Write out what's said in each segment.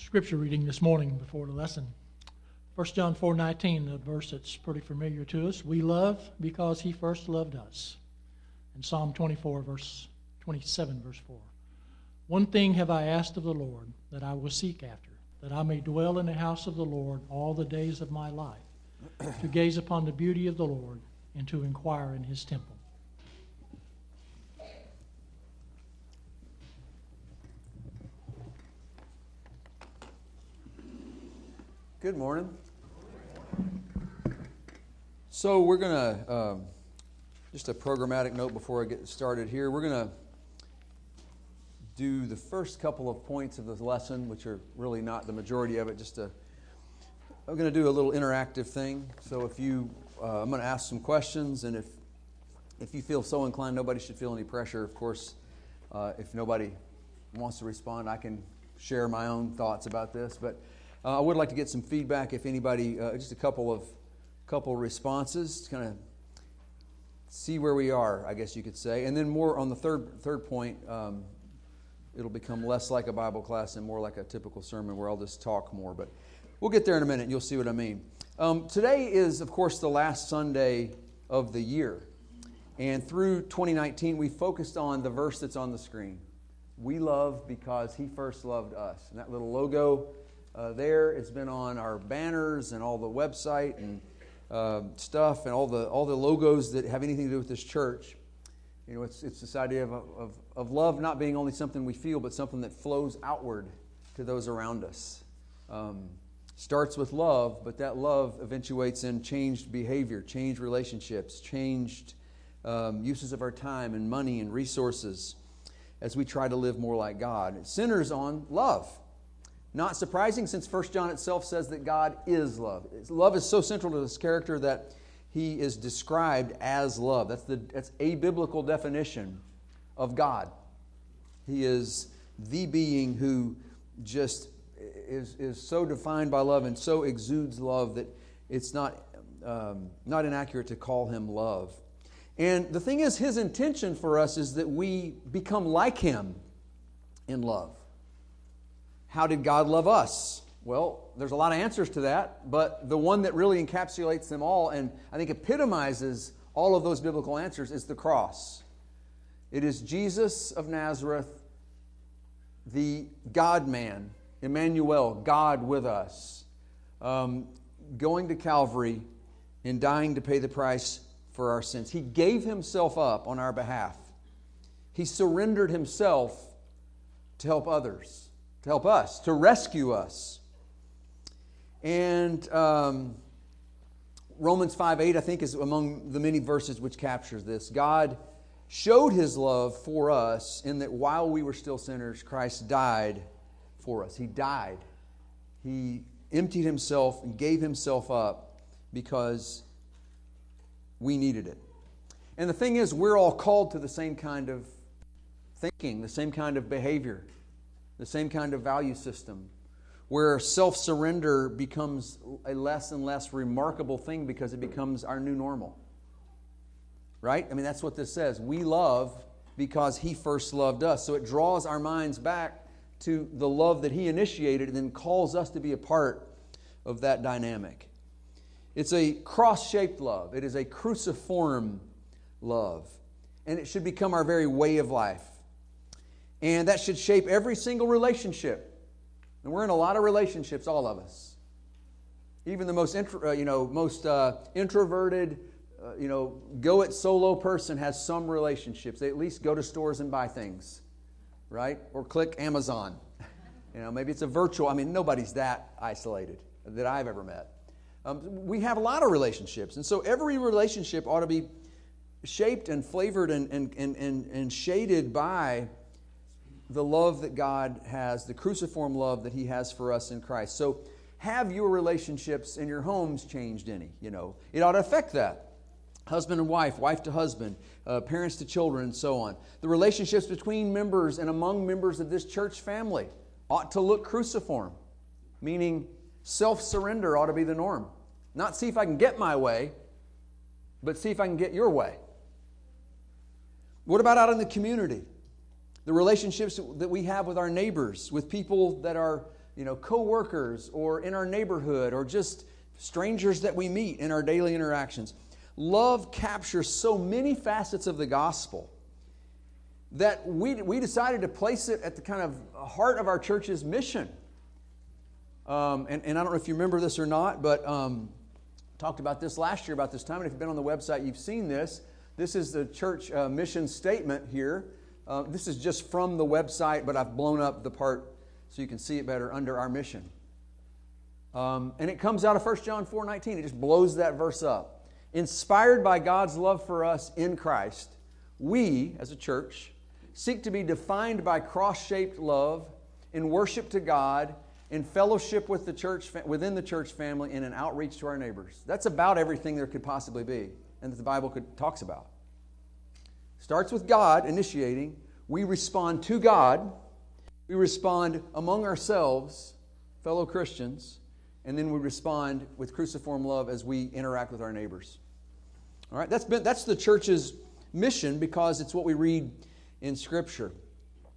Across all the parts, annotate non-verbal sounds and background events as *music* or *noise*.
scripture reading this morning before the lesson. 1 John 4:19, a verse that's pretty familiar to us. We love because he first loved us. And Psalm 24 verse 27 verse 4. One thing have I asked of the Lord that I will seek after, that I may dwell in the house of the Lord all the days of my life, to gaze upon the beauty of the Lord and to inquire in his temple. Good morning. So, we're going to, um, just a programmatic note before I get started here. We're going to do the first couple of points of this lesson, which are really not the majority of it, just a I'm going to do a little interactive thing. So if you, uh, I'm going to ask some questions, and if if you feel so inclined, nobody should feel any pressure. Of course, uh, if nobody wants to respond, I can share my own thoughts about this. But uh, I would like to get some feedback if anybody, uh, just a couple of couple responses, to kind of see where we are, I guess you could say. And then more on the third third point, um, it'll become less like a Bible class and more like a typical sermon where I'll just talk more. But we'll get there in a minute. and You'll see what I mean. Um, today is, of course, the last Sunday of the year. And through 2019, we focused on the verse that's on the screen. We love because he first loved us. And that little logo uh, there. It's been on our banners and all the website and uh, stuff and all the, all the logos that have anything to do with this church. You know, it's, it's this idea of, of, of love not being only something we feel, but something that flows outward to those around us. Um, starts with love, but that love eventuates in changed behavior, changed relationships, changed um, uses of our time and money and resources as we try to live more like God. It centers on love. Not surprising since 1 John itself says that God is love. Love is so central to this character that he is described as love. That's, the, that's a biblical definition of God. He is the being who just is, is so defined by love and so exudes love that it's not, um, not inaccurate to call him love. And the thing is, his intention for us is that we become like him in love. How did God love us? Well, there's a lot of answers to that, but the one that really encapsulates them all and I think epitomizes all of those biblical answers is the cross. It is Jesus of Nazareth, the God man, Emmanuel, God with us, um, going to Calvary and dying to pay the price for our sins. He gave himself up on our behalf. He surrendered himself to help others to help us, to rescue us. And um, Romans 5 8, I think, is among the many verses which captures this. God showed his love for us in that while we were still sinners, Christ died for us. He died. He emptied himself and gave himself up because we needed it. And the thing is, we're all called to the same kind of thinking, the same kind of behavior the same kind of value system where self surrender becomes a less and less remarkable thing because it becomes our new normal. Right? I mean, that's what this says. We love because He first loved us. So it draws our minds back to the love that He initiated and then calls us to be a part of that dynamic. It's a cross shaped love, it is a cruciform love. And it should become our very way of life. And that should shape every single relationship. And we're in a lot of relationships, all of us. Even the most, intro, uh, you know, most uh, introverted, uh, you know, go it solo person has some relationships. They at least go to stores and buy things, right? Or click Amazon. *laughs* You know, maybe it's a virtual. I mean, nobody's that isolated that I've ever met. Um, we have a lot of relationships, and so every relationship ought to be shaped and flavored and, and, and, and, and shaded by the love that God has, the cruciform love that He has for us in Christ. So, have your relationships in your homes changed any? You know, it ought to affect that. Husband and wife, wife to husband, uh, parents to children, and so on. The relationships between members and among members of this church family ought to look cruciform, meaning self surrender ought to be the norm. Not see if I can get my way, but see if I can get your way. What about out in the community? The relationships that we have with our neighbors, with people that are you know, coworkers or in our neighborhood or just strangers that we meet in our daily interactions. Love captures so many facets of the gospel that we, we decided to place it at the kind of heart of our church's mission. Um, and, and I don't know if you remember this or not, but um, talked about this last year about this time. And if you've been on the website, you've seen this. This is the church uh, mission statement here. Uh, this is just from the website, but I've blown up the part so you can see it better under our mission. Um, and it comes out of 1 John 4 19. It just blows that verse up. Inspired by God's love for us in Christ, we, as a church, seek to be defined by cross shaped love in worship to God, in fellowship with the church, within the church family, and in outreach to our neighbors. That's about everything there could possibly be and that the Bible could, talks about. Starts with God initiating. We respond to God. We respond among ourselves, fellow Christians, and then we respond with cruciform love as we interact with our neighbors. All right, that's, been, that's the church's mission because it's what we read in Scripture.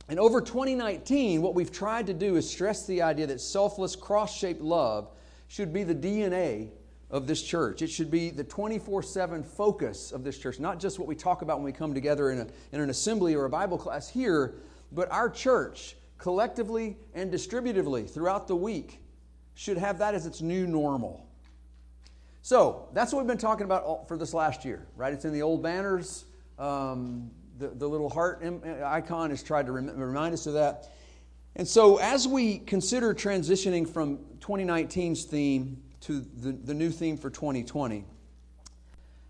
And over 2019, what we've tried to do is stress the idea that selfless, cross shaped love should be the DNA of this church. It should be the 24 7 focus of this church, not just what we talk about when we come together in, a, in an assembly or a Bible class here, but our church, collectively and distributively throughout the week, should have that as its new normal. So that's what we've been talking about for this last year, right? It's in the old banners. Um, the, the little heart icon has tried to remind us of that. And so, as we consider transitioning from 2019's theme to the, the new theme for 2020,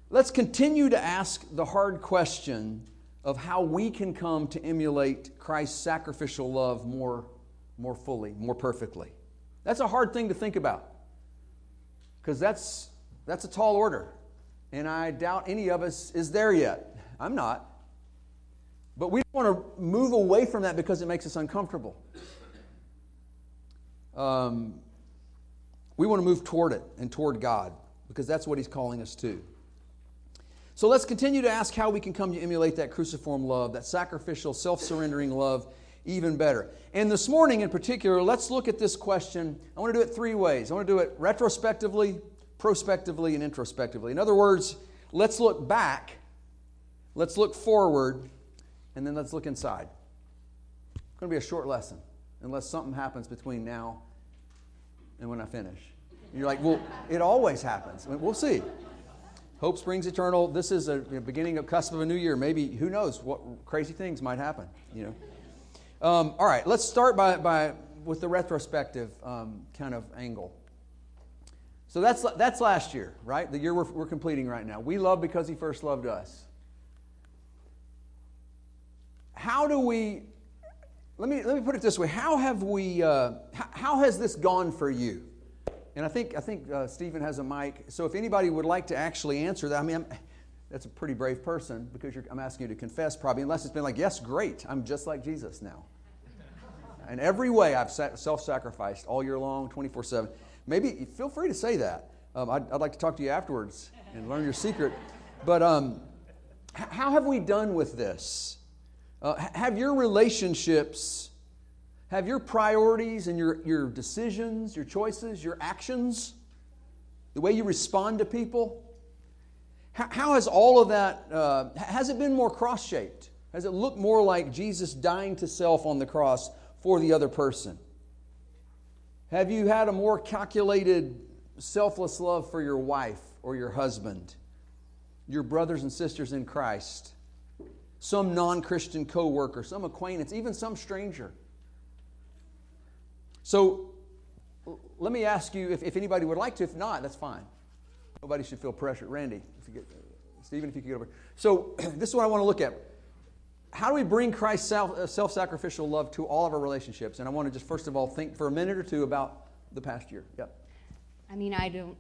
let's continue to ask the hard question of how we can come to emulate Christ's sacrificial love more, more fully, more perfectly. That's a hard thing to think about because that's, that's a tall order. And I doubt any of us is there yet. I'm not. But we don't want to move away from that because it makes us uncomfortable. Um, we want to move toward it and toward God because that's what He's calling us to. So let's continue to ask how we can come to emulate that cruciform love, that sacrificial, self surrendering love, even better. And this morning in particular, let's look at this question. I want to do it three ways. I want to do it retrospectively, prospectively, and introspectively. In other words, let's look back, let's look forward, and then let's look inside. It's going to be a short lesson unless something happens between now and when I finish. And you're like, well, it always happens. We'll see. Hope springs eternal. This is a beginning of cusp of a new year. Maybe who knows what crazy things might happen. You know. Um, all right, let's start by, by with the retrospective um, kind of angle. So that's that's last year, right? The year we're, we're completing right now. We love because He first loved us. How do we let me, let me put it this way. How have we uh, how, how, has this gone for you? And i think i think uh, stephen has a mic. So if anybody would like to actually answer that i mean I'm, that's a pretty brave person because i'm asking you to confess probably unless it's been like yes great. I'm just like jesus now. In every way i've self-sacrificed all year long 24-7 maybe feel free to say that. Um, I'd, I'd, like to talk to you afterwards and learn your secret. But um, how have we done with this uh, have your relationships, have your priorities and your, your decisions, your choices, your actions, the way you respond to people, how, how has all of that, uh, has it been more cross shaped? Has it looked more like Jesus dying to self on the cross for the other person? Have you had a more calculated, selfless love for your wife or your husband, your brothers and sisters in Christ? Some non Christian coworker, some acquaintance, even some stranger. So let me ask you if, if anybody would like to. If not, that's fine. Nobody should feel pressure. Randy, if you get, Stephen, if you could get over. So *clears throat* this is what I want to look at. How do we bring Christ's uh, self sacrificial love to all of our relationships? And I want to just first of all think for a minute or two about the past year. Yep. I mean, I don't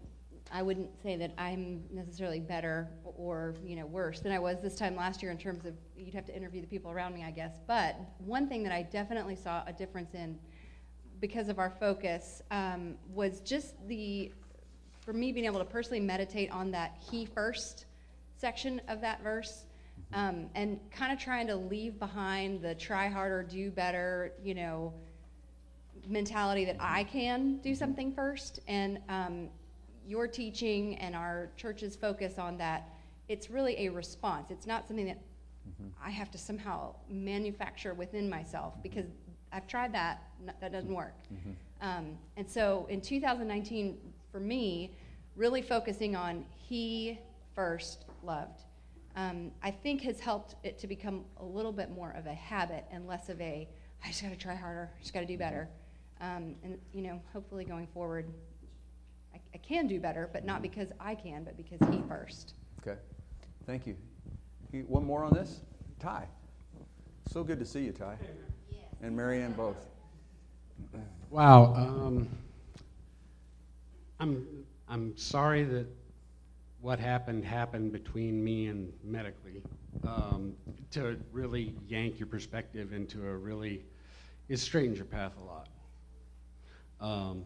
I wouldn't say that I'm necessarily better or you know worse than I was this time last year in terms of you'd have to interview the people around me, I guess. But one thing that I definitely saw a difference in because of our focus um, was just the for me being able to personally meditate on that he first section of that verse mm-hmm. um, and kind of trying to leave behind the try harder, do better, you know, mentality that I can do something first, and um, your teaching and our church's focus on that, it's really a response. It's not something that I have to somehow manufacture within myself because I've tried that, that doesn't work. Um, and so in 2019, for me, really focusing on He first loved, um, I think has helped it to become a little bit more of a habit and less of a, I just got to try harder, I just got to do better. Um, and, you know, hopefully going forward, I, I can do better, but not because I can, but because He first. Okay. Thank you. You- One more on this? Ty. So good to see you, Ty. And Marianne both. Wow. Um, I'm I'm sorry that what happened happened between me and medically. Um, to really yank your perspective into a really, it straightens your path a lot. Um,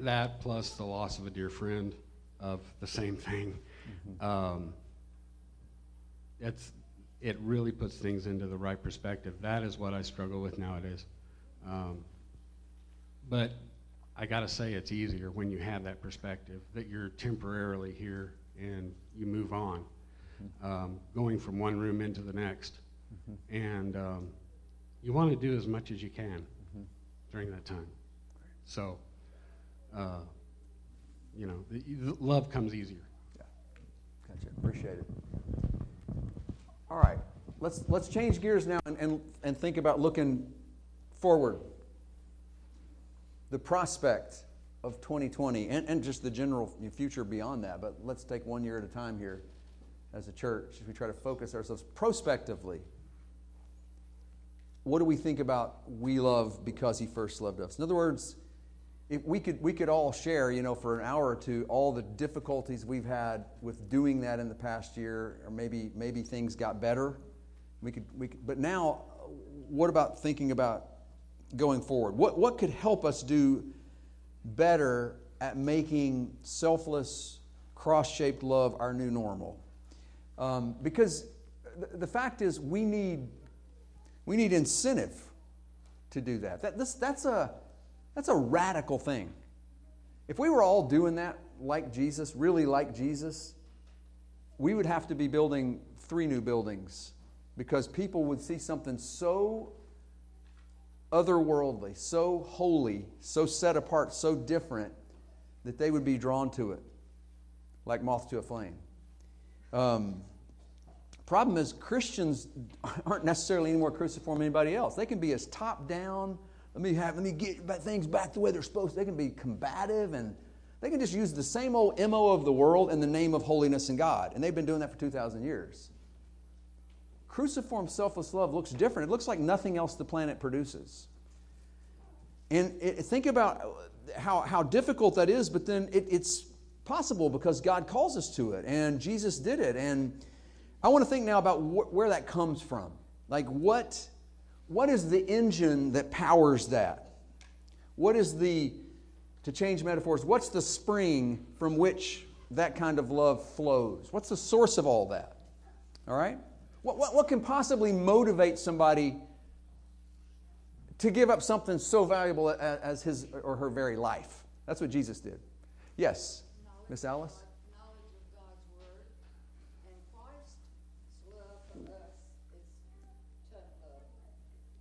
that plus the loss of a dear friend of the same thing. Um, it's it really puts things into the right perspective. That is what I struggle with nowadays. Um, but I got to say, it's easier when you have that perspective that you're temporarily here and you move on, um, going from one room into the next. And um, you want to do as much as you can during that time. So, uh, you know, the, the love comes easier. Yeah, Gotcha. Appreciate it. All right. Let's, let's change gears now and, and, and think about looking forward. The prospect of 2020 and, and just the general future beyond that. But let's take one year at a time here as a church as we try to focus ourselves prospectively. What do we think about we love because he first loved us? In other words, if we could we could all share, you know, for an hour or two, all the difficulties we've had with doing that in the past year, or maybe maybe things got better. We could we could, but now, what about thinking about going forward? What what could help us do better at making selfless, cross-shaped love our new normal? Um, because the, the fact is, we need we need incentive to do that. that this, that's a that's a radical thing. If we were all doing that like Jesus, really like Jesus, we would have to be building three new buildings because people would see something so otherworldly, so holy, so set apart, so different that they would be drawn to it like moth to a flame. Um, problem is, Christians aren't necessarily any more cruciform than anybody else. They can be as top down let me have let me get things back the way they're supposed to. They can be combative and they can just use the same old MO of the world in the name of holiness and God. And they've been doing that for 2,000 years. Cruciform selfless love looks different. It looks like nothing else the planet produces. And it, think about how, how difficult that is, but then it, it's possible because God calls us to it, and Jesus did it. And I want to think now about wh- where that comes from. Like, what what is the engine that powers that? What is the, to change metaphors, what's the spring from which that kind of love flows? What's the source of all that? All right? What, what, what can possibly motivate somebody to give up something so valuable as, as his or her very life? That's what Jesus did. Yes, Miss Alice?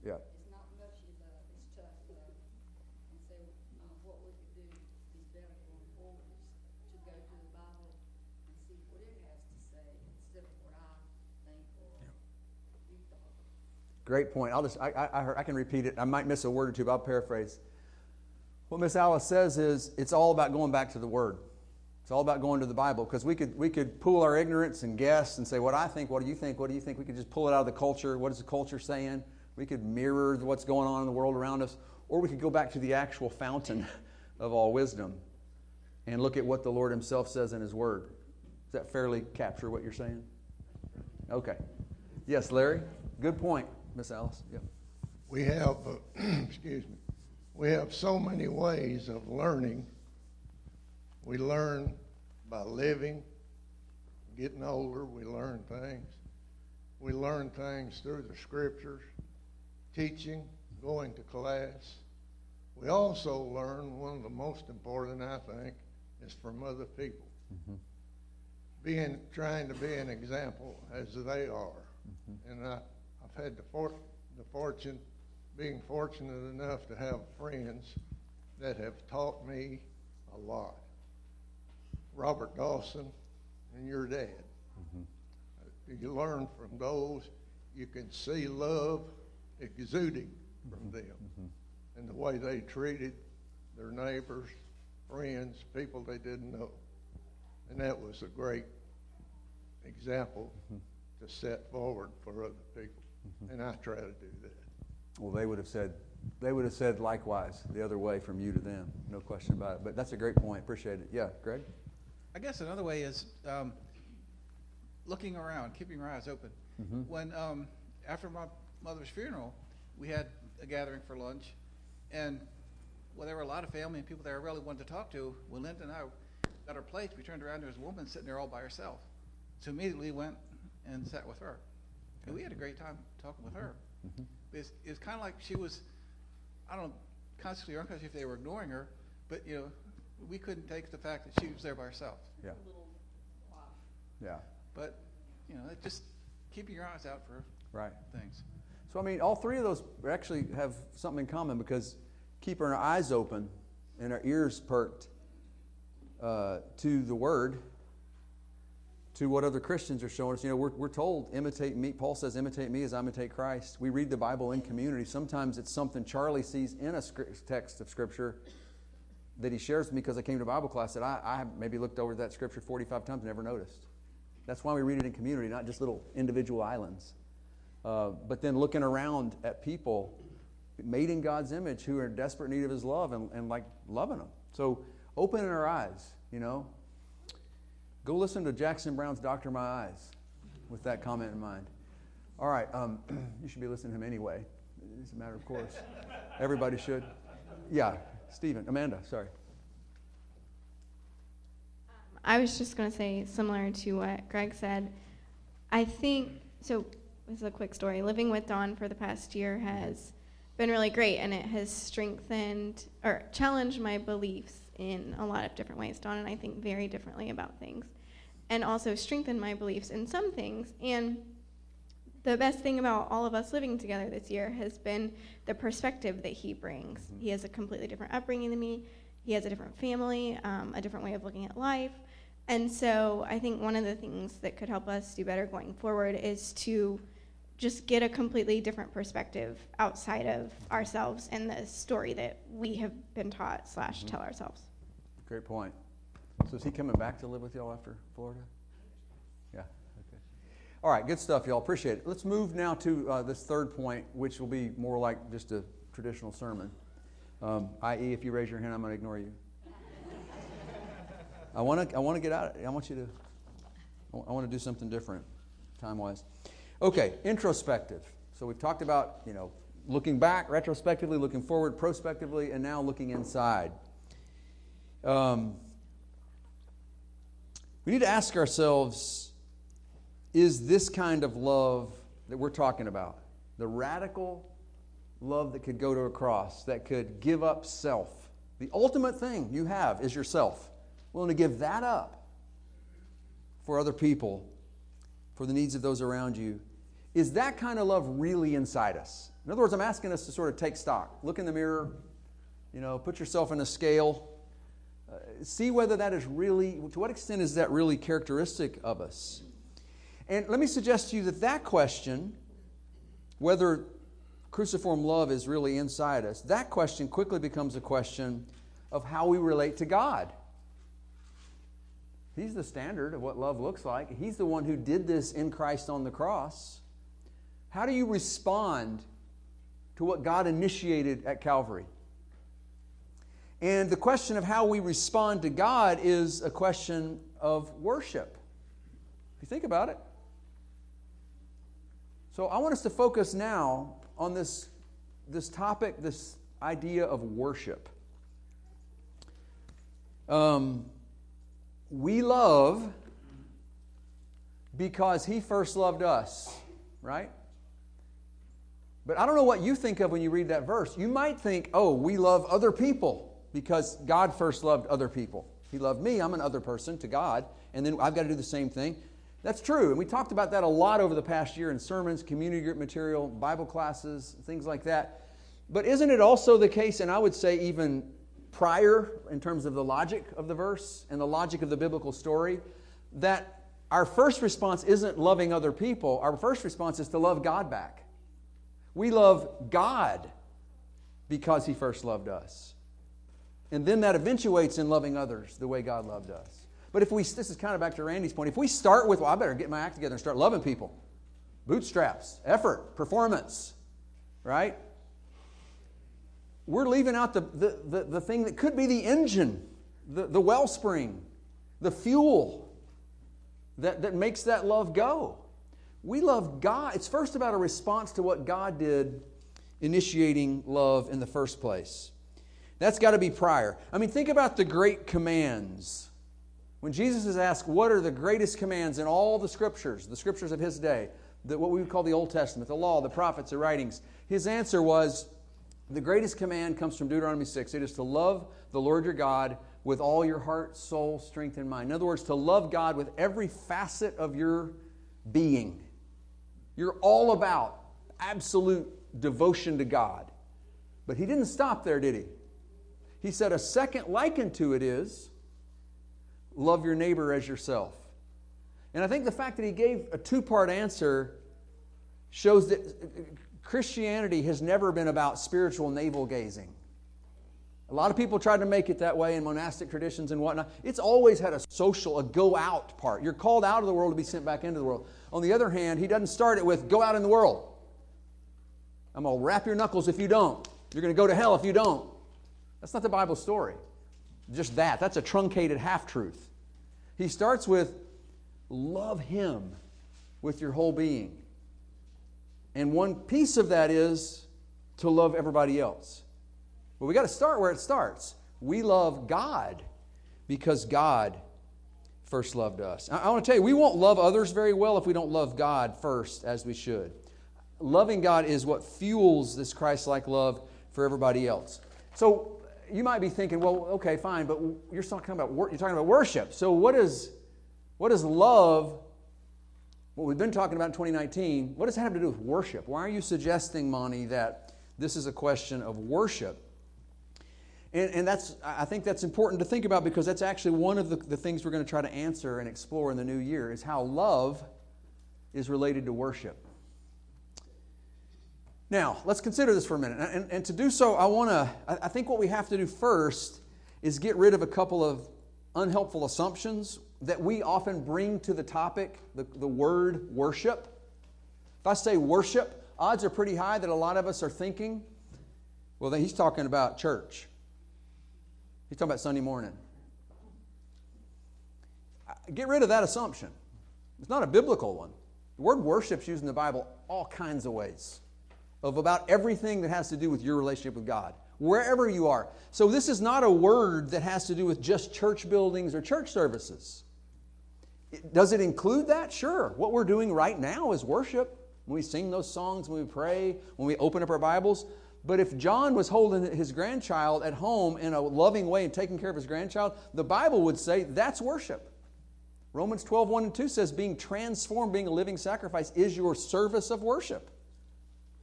Yeah. It's not mushy love, it's tough love. And so, uh, what we could do is better going forward is to go to the Bible and see what it has to say instead of what I think or you thought. Great point. I'll just, I, I, I heard- I can repeat it. I might miss a word or two, but I'll paraphrase. What Miss Alice says is it's all about going back to the Word. It's all about going to the Bible because we could, we could pool our ignorance and guess and say, what I think, what do you think, what do you think? We could just pull it out of the culture. What is the culture saying? We could mirror what's going on in the world around us, or we could go back to the actual fountain *laughs* of all wisdom and look at what the Lord Himself says in His Word. Does that fairly capture what you're saying? Okay. Yes, Larry? Good point, Miss Alice. Yep. We have, uh, *clears throat* excuse me, we have so many ways of learning. We learn by living, getting older, we learn things. We learn things through the scriptures, teaching, going to class. We also learn one of the most important, I think, is from other people. Being trying to be an example as they are, and I, I've had the for, the fortune, being fortunate enough to have friends that have taught me a lot. Robert Dawson and your dad. Mm-hmm. Uh, you learn from those. You can see love exuding from mm-hmm. them mm-hmm. and the way they treated their neighbors, friends, people they didn't know. And that was a great example to set forward for other people. And I try to do that. Well, they would have said, they would have said likewise, the other way from you to them, no question about it. But that's a great point. Appreciate it. Yeah, Greg. I guess another way is um, looking around, keeping your eyes open. When um, after my mother's funeral, we had a gathering for lunch, and well, there were a lot of family and people that I really wanted to talk to. When Linda and I got our plates, we turned around. There was a woman sitting there all by herself. So immediately went and sat with her, and we had a great time talking with her. It's, it's kind of like she was, I don't know, consciously or unconsciously if they were ignoring her, but you know, we couldn't take the fact that she was there by herself. Yeah. Yeah. But, you know, just keeping your eyes out for Right. things. So, I mean, all three of those actually have something in common because keeping our eyes open and our ears perked uh, to the Word, to what other Christians are showing us. You know, we're, we're told, imitate me. Paul says, imitate me as I imitate Christ. We read the Bible in community. Sometimes it's something Charlie sees in a scr- text of Scripture that he shares with me because I came to Bible class that I, I maybe looked over that Scripture 45 times and never noticed. That's why we read it in community, not just little individual islands. Uh, but then looking around at people made in God's image who are in desperate need of His love and, and like loving them. So opening our eyes, you know. Go listen to Jackson Browne's Doctor My Eyes with that comment in mind. All right, um, *clears throat* you should be listening to him anyway. It's a matter of course. Everybody should. Yeah, Stephen, Amanda, sorry. I was just going to say, similar to what Greg said, I think so. This is a quick story. Living with Don for the past year has been really great, and it has strengthened or challenged my beliefs in a lot of different ways. Don and I think very differently about things, and also strengthen my beliefs in some things. And the best thing about all of us living together this year has been the perspective that he brings. He has a completely different upbringing than me. He has a different family, um, a different way of looking at life. And so I think one of the things that could help us do better going forward is to just get a completely different perspective outside of ourselves and the story that we have been taught slash tell ourselves. Great point. So is he coming back to live with y'all after Florida? Yeah. Okay. All right. Good stuff, y'all. Appreciate it. Let's move now to uh, this third point, which will be more like just a traditional sermon. Um, i.e., if you raise your hand, I'm going to ignore you. I want to. I want to get out. I want you to. I want to do something different, time-wise. Okay. Introspective. So we've talked about you know looking back retrospectively, looking forward prospectively, and now looking inside. Um, we need to ask ourselves is this kind of love that we're talking about, the radical love that could go to a cross, that could give up self, the ultimate thing you have is yourself, willing to give that up for other people, for the needs of those around you, is that kind of love really inside us? In other words, I'm asking us to sort of take stock, look in the mirror, you know, put yourself in a scale see whether that is really, to what extent is that really characteristic of us? And let me suggest to you that that question, whether cruciform love is really inside us, that question quickly becomes a question of how we relate to God. He's the standard of what love looks like. He's the one who did this in Christ on the cross. How do you respond to what God initiated at Calvary? And the question of how we respond to God is a question of worship. If you think about it. So I want us to focus now on this, this topic, this idea of worship. Um, we love because He first loved us, right? But I don't know what you think of when you read that verse. You might think, oh, we love other people because God first loved other people. He loved me, I'm an other person to God, and then I've got to do the same thing. That's true, and we talked about that a lot over the past year in sermons, community group material, Bible classes, things like that. But isn't it also the case, and I would say even prior in terms of the logic of the verse and the logic of the biblical story, that our first response isn't loving other people, our first response is to love God back. We love God because He first loved us. And then that eventuates in loving others the way God loved us. But if we, this is kind of back to Randy's point, if we start with, well, I better get my act together and start loving people, bootstraps, effort, performance, right? We're leaving out the, the, the, the thing that could be the engine, the, the wellspring, the fuel that, that makes that love go. We love God. It's first about a response to what God did initiating love in the first place. That's got to be prior. I mean, think about the great commands. When Jesus is asked, What are the greatest commands in all the scriptures, the scriptures of his day, the, what we would call the Old Testament, the law, the prophets, the writings? His answer was, The greatest command comes from Deuteronomy 6. It is to love the Lord your God with all your heart, soul, strength, and mind. In other words, to love God with every facet of your being. You're all about absolute devotion to God. But he didn't stop there, did he? He said, A second likened to it is love your neighbor as yourself. And I think the fact that he gave a two part answer shows that Christianity has never been about spiritual navel gazing. A lot of people try to make it that way in monastic traditions and whatnot. It's always had a social, a go out part. You're called out of the world to be sent back into the world. On the other hand, he doesn't start it with go out in the world. I'm going to wrap your knuckles if you don't. You're going to go to hell if you don't. That's not the Bible story. Just that. That's a truncated half truth. He starts with love Him with your whole being. And one piece of that is to love everybody else. But we got to start where it starts. We love God because God first loved us. I, I want to tell you, we won't love others very well if we don't love God first as we should. Loving God is what fuels this Christ like love for everybody else. So you might be thinking, well, okay, fine, but you're talking about you're talking about worship. So what is what is love? What we've been talking about in 2019, what does that have to do with worship? Why are you suggesting, Monty, that this is a question of worship? And, and that's I think that's important to think about because that's actually one of the, the things we're going to try to answer and explore in the new year is how love is related to worship. Now, let's consider this for a minute. And, and to do so, I want to, I think what we have to do first is get rid of a couple of unhelpful assumptions that we often bring to the topic, the, the word worship. If I say worship, odds are pretty high that a lot of us are thinking, well, then he's talking about church. He's talking about Sunday morning. Get rid of that assumption. It's not a biblical one. The word worship's used in the Bible all kinds of ways of about everything that has to do with your relationship with God, wherever you are. So, this is not a word that has to do with just church buildings or church services. Does it include that? Sure. What we're doing right now is worship. When we sing those songs, when we pray, when we open up our Bibles. But if John was holding his grandchild at home in a loving way and taking care of his grandchild, the Bible would say that's worship. Romans 12, 1 and 2 says, being transformed, being a living sacrifice, is your service of worship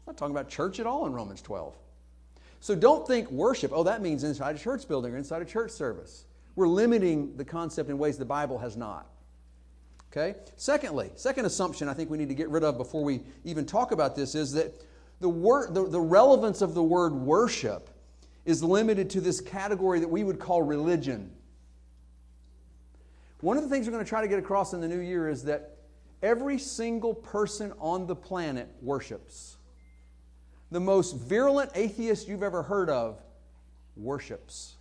not talking about church at all in Romans 12. So don't think worship, oh, that means inside a church building or inside a church service. We're limiting the concept in ways the Bible has not. Okay? Secondly, second assumption I think we need to get rid of before we even talk about this is that the, word, the, the relevance of the word worship is limited to this category that we would call religion. One of the things we're going to try to get across in the new year is that every single person on the planet worships the most virulent atheist you've ever heard of worships.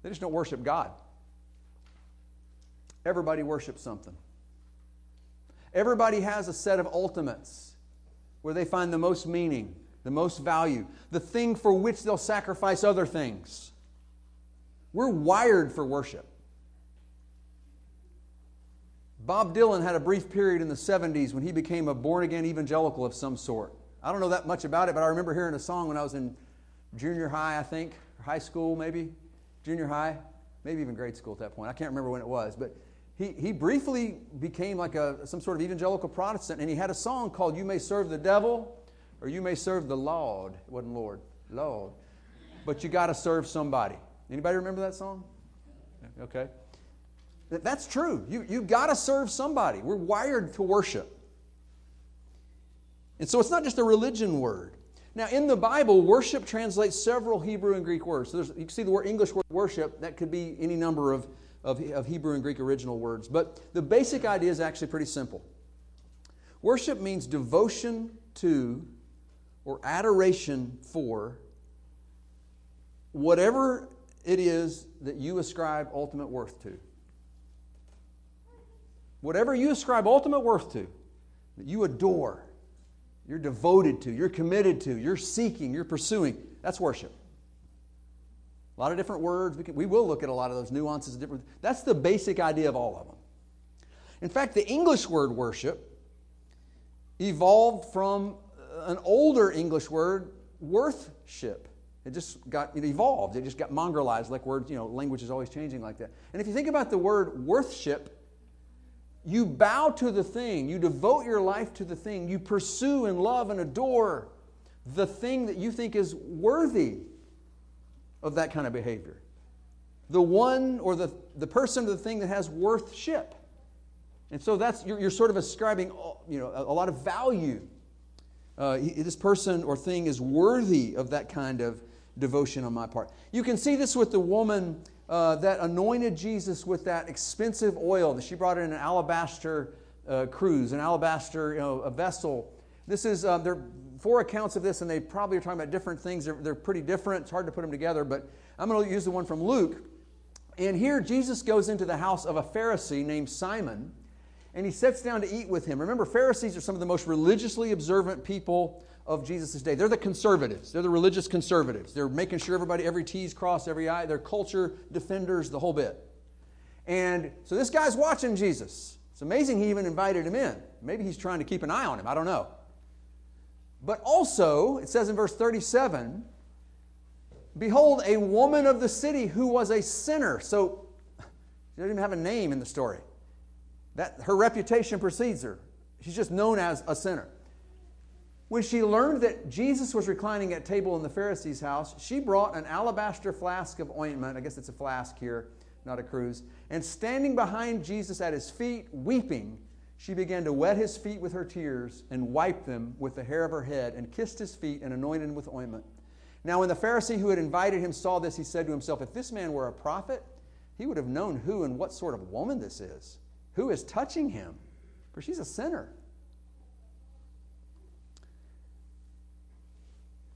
They just don't worship God. Everybody worships something. Everybody has a set of ultimates where they find the most meaning, the most value, the thing for which they'll sacrifice other things. We're wired for worship. Bob Dylan had a brief period in the 70s when he became a born again evangelical of some sort I don't know that much about it, but I remember hearing a song when I was in junior high, I think, high school maybe, junior high, maybe even grade school at that point. I can't remember when it was, but he, he briefly became like a, some sort of evangelical Protestant, and he had a song called You May Serve the Devil or You May Serve the Lord. It wasn't Lord, Lord. But you got to serve somebody. Anybody remember that song? Okay. That's true. You, you got to serve somebody. We're wired to worship. And so it's not just a religion word. Now, in the Bible, worship translates several Hebrew and Greek words. So you can see the word English word worship, that could be any number of, of, of Hebrew and Greek original words. But the basic idea is actually pretty simple. Worship means devotion to or adoration for whatever it is that you ascribe ultimate worth to. Whatever you ascribe ultimate worth to, that you adore, you're devoted to, you're committed to, you're seeking, you're pursuing. That's worship. A lot of different words. We, can, we will look at a lot of those nuances. Different. That's the basic idea of all of them. In fact, the English word worship evolved from uh, an older English word, worthship. It just got it evolved. It just got mongrelized, like words, you know, language is always changing like that. And if you think about the word worthship, you bow to the thing, you devote your life to the thing, you pursue and love and adore the thing that you think is worthy of that kind of behavior. The one or the, the person or the thing that has worthship. And so that's, you're, you're sort of ascribing you know, a, a lot of value. Uh, this person or thing is worthy of that kind of devotion on my part. You can see this with the woman uh, that anointed Jesus with that expensive oil that she brought in an alabaster uh, cruse, an alabaster you know, a vessel. This is, uh, there are four accounts of this, and they probably are talking about different things. They're, they're pretty different. It's hard to put them together, but I'm going to use the one from Luke. And here Jesus goes into the house of a Pharisee named Simon, and he sits down to eat with him. Remember, Pharisees are some of the most religiously observant people of Jesus' day. They're the conservatives. They're the religious conservatives. They're making sure everybody, every T's crossed, every I. They're culture defenders, the whole bit. And so this guy's watching Jesus. It's amazing he even invited him in. Maybe he's trying to keep an eye on him. I don't know. But also, it says in verse 37 Behold, a woman of the city who was a sinner. So she doesn't even have a name in the story. That, her reputation precedes her. She's just known as a sinner. When she learned that Jesus was reclining at table in the Pharisee's house, she brought an alabaster flask of ointment. I guess it's a flask here, not a cruse. And standing behind Jesus at his feet, weeping, she began to wet his feet with her tears and wipe them with the hair of her head and kissed his feet and anointed him with ointment. Now, when the Pharisee who had invited him saw this, he said to himself, If this man were a prophet, he would have known who and what sort of woman this is, who is touching him, for she's a sinner.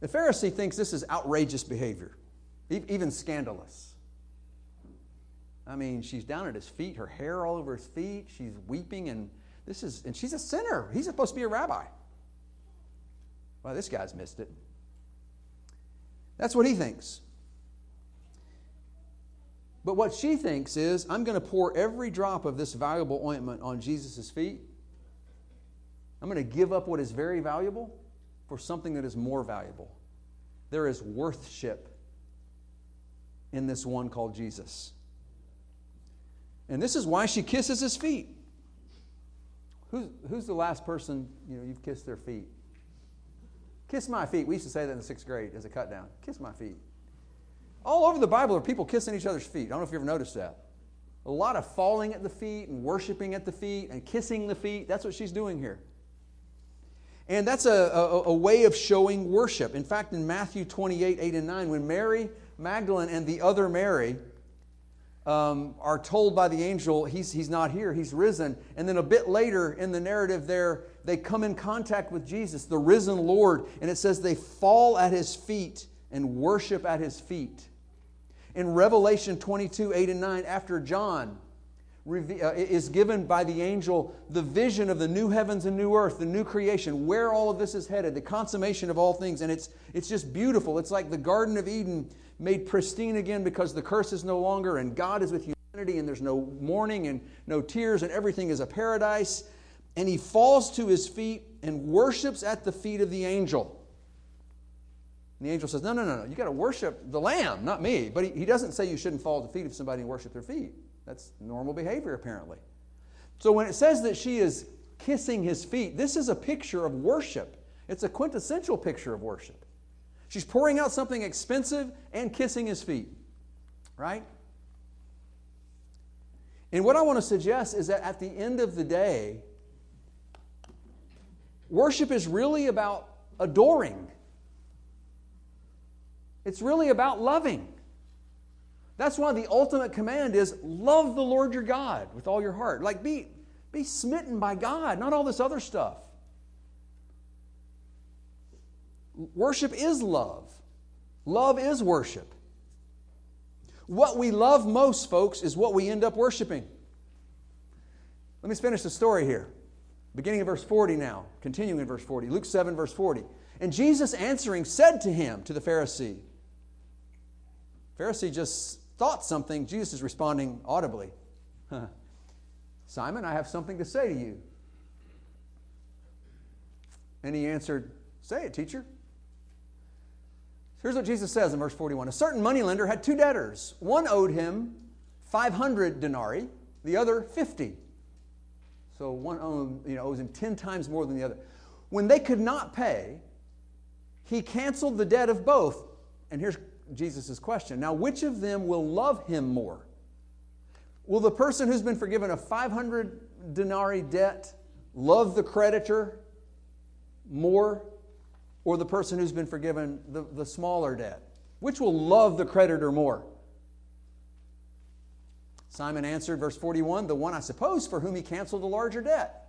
The Pharisee thinks this is outrageous behavior, even scandalous. I mean, she's down at his feet, her hair all over his feet, she's weeping, and this is and she's a sinner. He's supposed to be a rabbi. Well, this guy's missed it. That's what he thinks. But what she thinks is, I'm going to pour every drop of this valuable ointment on Jesus' feet. I'm going to give up what is very valuable for something that is more valuable. There is worthship in this one called Jesus. And this is why she kisses his feet. Who's, who's the last person you know you've kissed their feet? Kiss my feet. We used to say that in the sixth grade as a cut down. Kiss my feet. All over the Bible are people kissing each other's feet. I don't know if you ever noticed that. A lot of falling at the feet and worshiping at the feet and kissing the feet. That's what she's doing here. And that's a, a, a, way of showing worship. In fact, in Matthew 28, 8 and 9, when Mary Magdalene and the other Mary um, are told by the angel, he's, he's not here, he's risen. And then a bit later in the narrative, there, they come in contact with Jesus, the risen Lord, and it says they fall at his feet and worship at his feet. In Revelation 22, 8 and 9, after John, Uh, is given by the angel the vision of the new heavens and new earth, the new creation, where all of this is headed, the consummation of all things. And it's, it's just beautiful. It's like the Garden of Eden made pristine again because the curse is no longer, and God is with humanity, and there's no mourning and no tears, and everything is a paradise. and he falls to his feet and worships at the feet of the angel. The angel says, No, no, no, no. You got to worship the Lamb, not me. But he, he doesn't say you shouldn't fall at the feet of somebody and worship their feet. That's normal behavior, apparently. So when it says that she is kissing his feet, this is a picture of worship. It's a quintessential picture of worship. She's pouring out something expensive and kissing his feet, right? And what I want to suggest is that at the end of the day, worship is really about adoring. It's really about loving. That's why the ultimate command is love the Lord your God with all your heart. Like be, be smitten by God, not all this other stuff. Worship is love. Love is worship. What we love most, folks, is what we end up worshiping. Let me finish the story here. Beginning of verse 40 now, continuing in verse 40. Luke 7, verse 40. And Jesus answering said to him, to the Pharisee, Pharisee just thought something. Jesus is responding audibly. Simon, I have something to say to you. And he answered, Say it, teacher. Here's what Jesus says in verse 41 A certain moneylender had two debtors. One owed him 500 denarii, the other 50. So one owed, you know, owes him 10 times more than the other. When they could not pay, he canceled the debt of both. And here's Jesus' question. Now, which of them will love him more? Will the person who's been forgiven a 500 denarii debt love the creditor more, or the person who's been forgiven the, the smaller debt? Which will love the creditor more? Simon answered, verse 41, the one I suppose for whom he canceled the larger debt.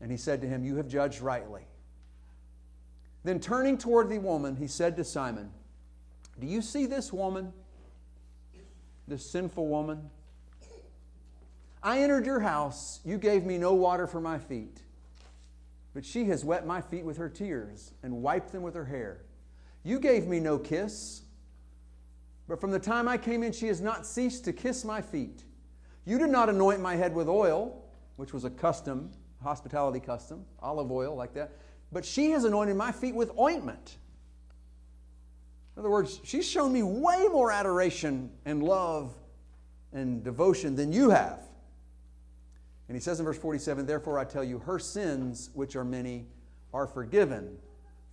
And he said to him, You have judged rightly. Then turning toward the woman, he said to Simon, Do you see this woman, this sinful woman? I entered your house. You gave me no water for my feet, but she has wet my feet with her tears and wiped them with her hair. You gave me no kiss, but from the time I came in, she has not ceased to kiss my feet. You did not anoint my head with oil, which was a custom, hospitality custom, olive oil like that but she has anointed my feet with ointment. In other words, she's shown me way more adoration and love and devotion than you have. And he says in verse 47 Therefore I tell you, her sins, which are many, are forgiven,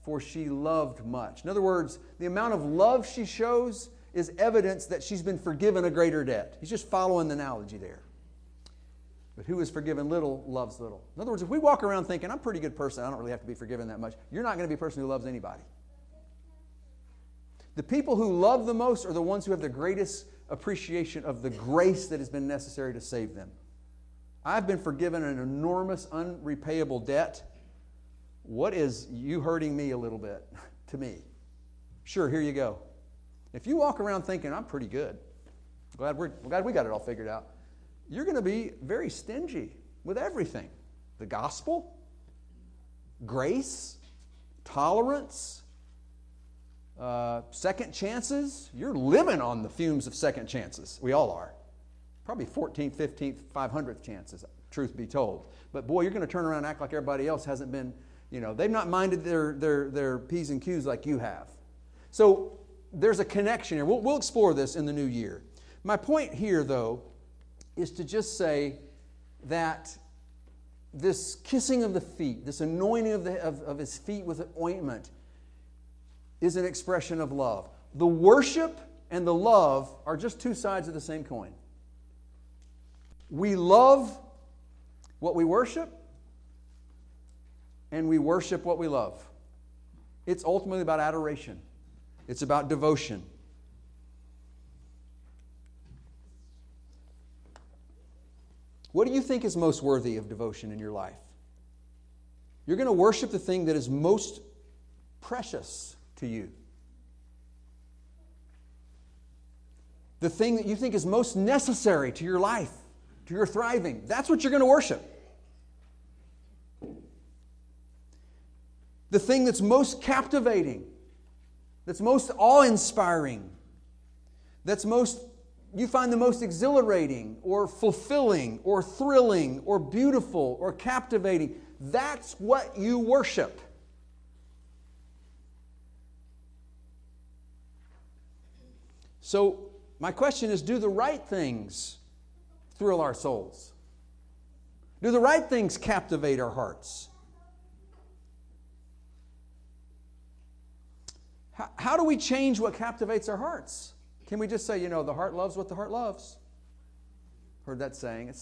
for she loved much. In other words, the amount of love she shows is evidence that she's been forgiven a greater debt. He's just following the analogy there. But who is forgiven little loves little. In other words, if we walk around thinking, I'm a pretty good person, I don't really have to be forgiven that much, you're not going to be a person who loves anybody. The people who love the most are the ones who have the greatest appreciation of the grace that has been necessary to save them. I've been forgiven an enormous, unrepayable debt. What is you hurting me a little bit *laughs* to me? Sure, here you go. If you walk around thinking, I'm pretty good, glad, we're, glad we got it all figured out you're going to be very stingy with everything the gospel, grace, tolerance, uh, second chances. You're living on the fumes of second chances. We all are. Probably 14th, 15th, 500th chances, truth be told. But boy, you're going to turn around and act like everybody else hasn't been, you know, they've not minded their, their, their P's and Q's like you have. So there's a connection here. We'll, we'll explore this in the new year. My point here, though, is to just say that this kissing of the feet, this anointing of, the, of, of his feet with ointment, is an expression of love. The worship and the love are just two sides of the same coin. We love what we worship, and we worship what we love. It's ultimately about adoration, it's about devotion. What do you think is most worthy of devotion in your life? You're going to worship the thing that is most precious to you. The thing that you think is most necessary to your life, to your thriving. That's what you're going to worship. The thing that's most captivating, that's most awe inspiring, that's most you find the most exhilarating or fulfilling or thrilling or beautiful or captivating. That's what you worship. So, my question is do the right things thrill our souls? Do the right things captivate our hearts? How, how do we change what captivates our hearts? Can we just say, you know, the heart loves what the heart loves? Heard that saying. It's